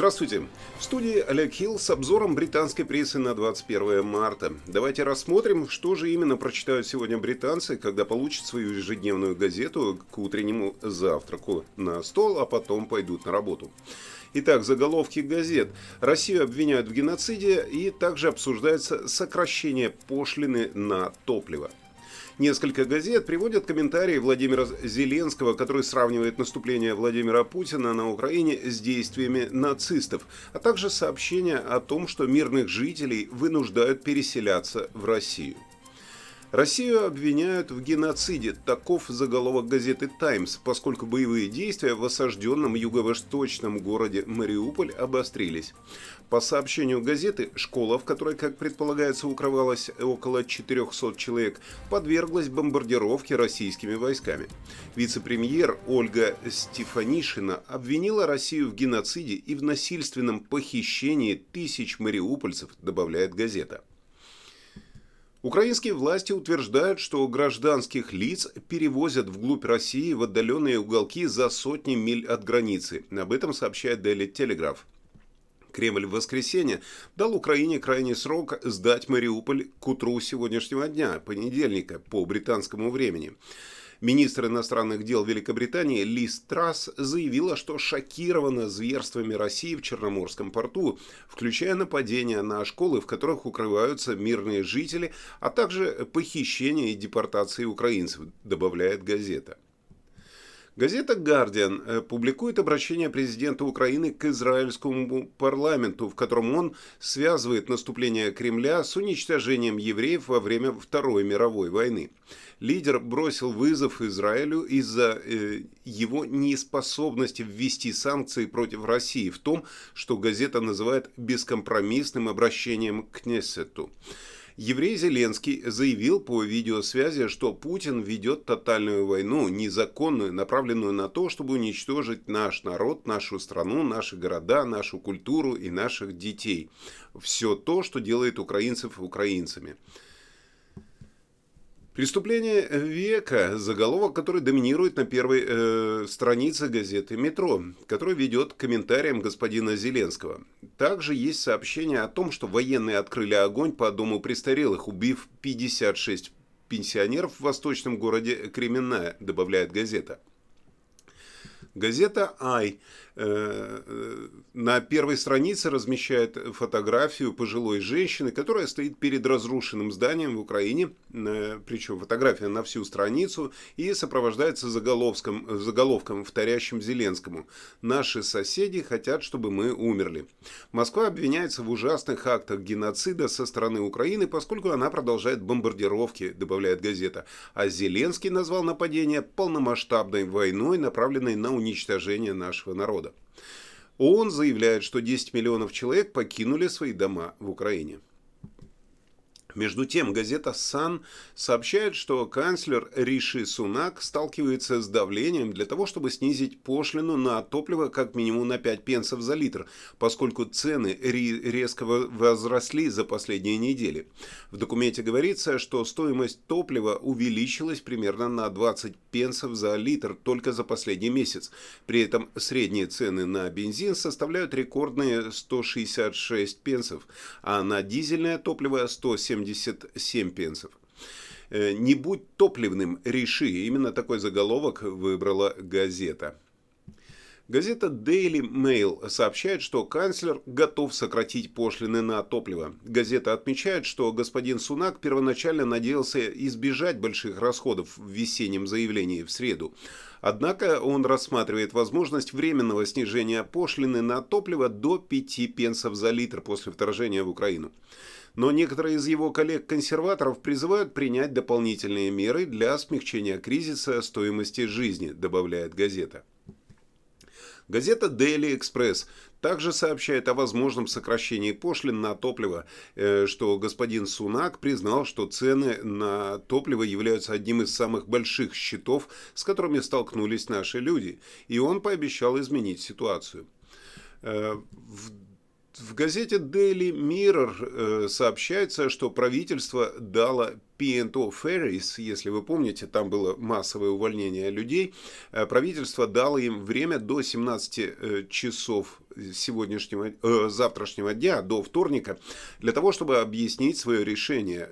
Здравствуйте! В студии Олег Хилл с обзором британской прессы на 21 марта. Давайте рассмотрим, что же именно прочитают сегодня британцы, когда получат свою ежедневную газету к утреннему завтраку на стол, а потом пойдут на работу. Итак, заголовки газет. Россию обвиняют в геноциде и также обсуждается сокращение пошлины на топливо. Несколько газет приводят комментарии Владимира Зеленского, который сравнивает наступление Владимира Путина на Украине с действиями нацистов, а также сообщения о том, что мирных жителей вынуждают переселяться в Россию. Россию обвиняют в геноциде, таков заголовок газеты «Таймс», поскольку боевые действия в осажденном юго-восточном городе Мариуполь обострились. По сообщению газеты, школа, в которой, как предполагается, укрывалось около 400 человек, подверглась бомбардировке российскими войсками. Вице-премьер Ольга Стефанишина обвинила Россию в геноциде и в насильственном похищении тысяч мариупольцев, добавляет газета. Украинские власти утверждают, что гражданских лиц перевозят вглубь России в отдаленные уголки за сотни миль от границы. Об этом сообщает Daily Telegraph. Кремль в воскресенье дал Украине крайний срок сдать Мариуполь к утру сегодняшнего дня, понедельника, по британскому времени. Министр иностранных дел Великобритании Лиз Трасс заявила, что шокирована зверствами России в Черноморском порту, включая нападения на школы, в которых укрываются мирные жители, а также похищение и депортации украинцев, добавляет газета. Газета «Гардиан» э, публикует обращение президента Украины к израильскому парламенту, в котором он связывает наступление Кремля с уничтожением евреев во время Второй мировой войны. Лидер бросил вызов Израилю из-за э, его неспособности ввести санкции против России в том, что газета называет бескомпромиссным обращением к Кнессету. Еврей Зеленский заявил по видеосвязи, что Путин ведет тотальную войну, незаконную, направленную на то, чтобы уничтожить наш народ, нашу страну, наши города, нашу культуру и наших детей. Все то, что делает украинцев украинцами. Преступление века – заголовок, который доминирует на первой э, странице газеты «Метро», который ведет к комментариям господина Зеленского. Также есть сообщение о том, что военные открыли огонь по дому престарелых, убив 56 пенсионеров в восточном городе Кременная, добавляет газета. Газета «Ай» э, э, на первой странице размещает фотографию пожилой женщины, которая стоит перед разрушенным зданием в Украине, э, причем фотография на всю страницу, и сопровождается заголовком, заголовком вторящим Зеленскому. «Наши соседи хотят, чтобы мы умерли». Москва обвиняется в ужасных актах геноцида со стороны Украины, поскольку она продолжает бомбардировки, добавляет газета, а Зеленский назвал нападение полномасштабной войной, направленной на уничтожение нашего народа. ООН заявляет, что 10 миллионов человек покинули свои дома в Украине. Между тем, газета «Сан» сообщает, что канцлер Риши Сунак сталкивается с давлением для того, чтобы снизить пошлину на топливо как минимум на 5 пенсов за литр, поскольку цены резко возросли за последние недели. В документе говорится, что стоимость топлива увеличилась примерно на 20 пенсов за литр только за последний месяц. При этом средние цены на бензин составляют рекордные 166 пенсов, а на дизельное топливо 170 77 пенсов. Э, «Не будь топливным, реши». Именно такой заголовок выбрала газета. Газета Daily Mail сообщает, что канцлер готов сократить пошлины на топливо. Газета отмечает, что господин Сунак первоначально надеялся избежать больших расходов в весеннем заявлении в среду. Однако он рассматривает возможность временного снижения пошлины на топливо до 5 пенсов за литр после вторжения в Украину но некоторые из его коллег-консерваторов призывают принять дополнительные меры для смягчения кризиса стоимости жизни, добавляет газета. Газета Daily Express также сообщает о возможном сокращении пошлин на топливо, э, что господин Сунак признал, что цены на топливо являются одним из самых больших счетов, с которыми столкнулись наши люди, и он пообещал изменить ситуацию. Э, в в газете Daily Mirror э, сообщается, что правительство дало P&O Ferries, если вы помните, там было массовое увольнение людей, э, правительство дало им время до 17 э, часов сегодняшнего, э, завтрашнего дня, до вторника, для того, чтобы объяснить свое решение,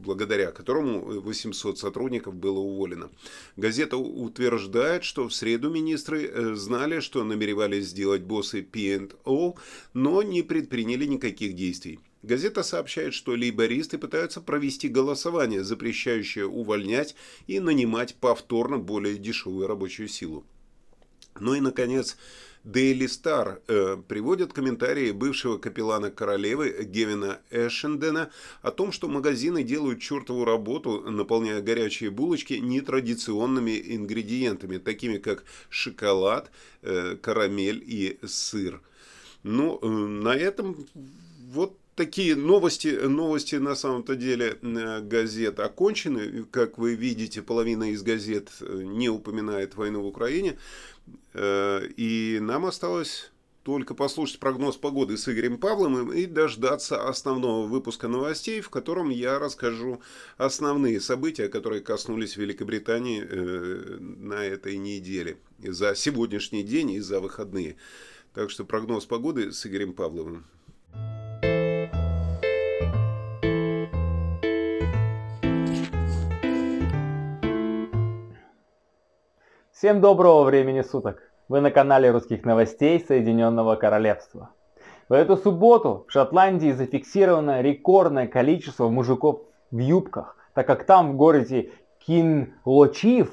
благодаря которому 800 сотрудников было уволено. Газета утверждает, что в среду министры э, знали, что намеревались сделать боссы P&O, но не предприняли никаких действий. Газета сообщает, что лейбористы пытаются провести голосование, запрещающее увольнять и нанимать повторно более дешевую рабочую силу. Ну и, наконец, Daily Star э, приводит комментарии бывшего капеллана королевы Гевина Эшендена о том, что магазины делают чертову работу, наполняя горячие булочки нетрадиционными ингредиентами, такими как шоколад, э, карамель и сыр. Ну, э, на этом вот такие новости, новости на самом-то деле э, газет окончены. Как вы видите, половина из газет э, не упоминает войну в Украине. Э, и нам осталось только послушать прогноз погоды с Игорем Павловым и дождаться основного выпуска новостей, в котором я расскажу основные события, которые коснулись Великобритании на этой неделе, за сегодняшний день и за выходные. Так что прогноз погоды с Игорем Павловым. Всем доброго времени суток! Вы на канале русских новостей Соединенного Королевства. В эту субботу в Шотландии зафиксировано рекордное количество мужиков в юбках, так как там в городе Кинлочив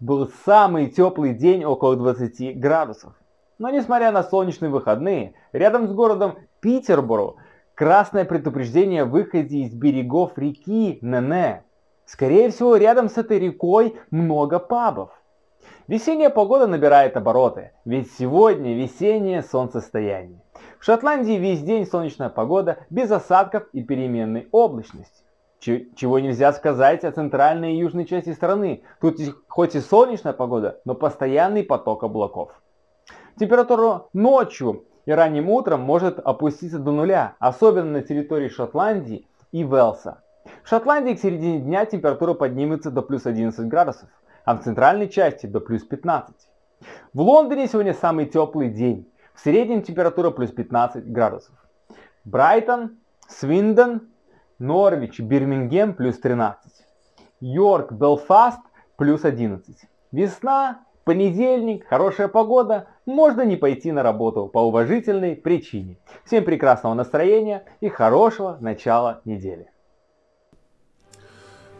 был самый теплый день около 20 градусов. Но несмотря на солнечные выходные, рядом с городом Питерборо красное предупреждение о выходе из берегов реки Нене. Скорее всего, рядом с этой рекой много пабов. Весенняя погода набирает обороты, ведь сегодня весеннее солнцестояние. В Шотландии весь день солнечная погода, без осадков и переменной облачности. Чего нельзя сказать о центральной и южной части страны. Тут хоть и солнечная погода, но постоянный поток облаков. Температура ночью и ранним утром может опуститься до нуля, особенно на территории Шотландии и Велса. В Шотландии к середине дня температура поднимется до плюс 11 градусов а в центральной части до плюс 15. В Лондоне сегодня самый теплый день. В среднем температура плюс 15 градусов. Брайтон, Свиндон, Норвич, Бирмингем плюс 13. Йорк, Белфаст плюс 11. Весна, понедельник, хорошая погода, можно не пойти на работу по уважительной причине. Всем прекрасного настроения и хорошего начала недели.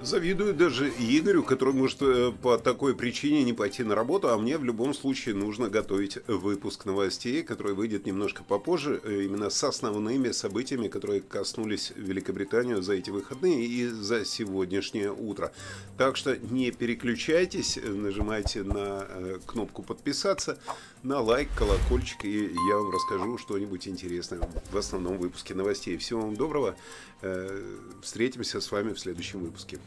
Завидую даже Игорю, который может э, по такой причине не пойти на работу, а мне в любом случае нужно готовить выпуск новостей, который выйдет немножко попозже, э, именно с основными событиями, которые коснулись Великобританию за эти выходные и за сегодняшнее утро. Так что не переключайтесь, нажимайте на э, кнопку подписаться, на лайк, колокольчик, и я вам расскажу что-нибудь интересное в основном выпуске новостей. Всего вам доброго, встретимся с вами в следующем выпуске.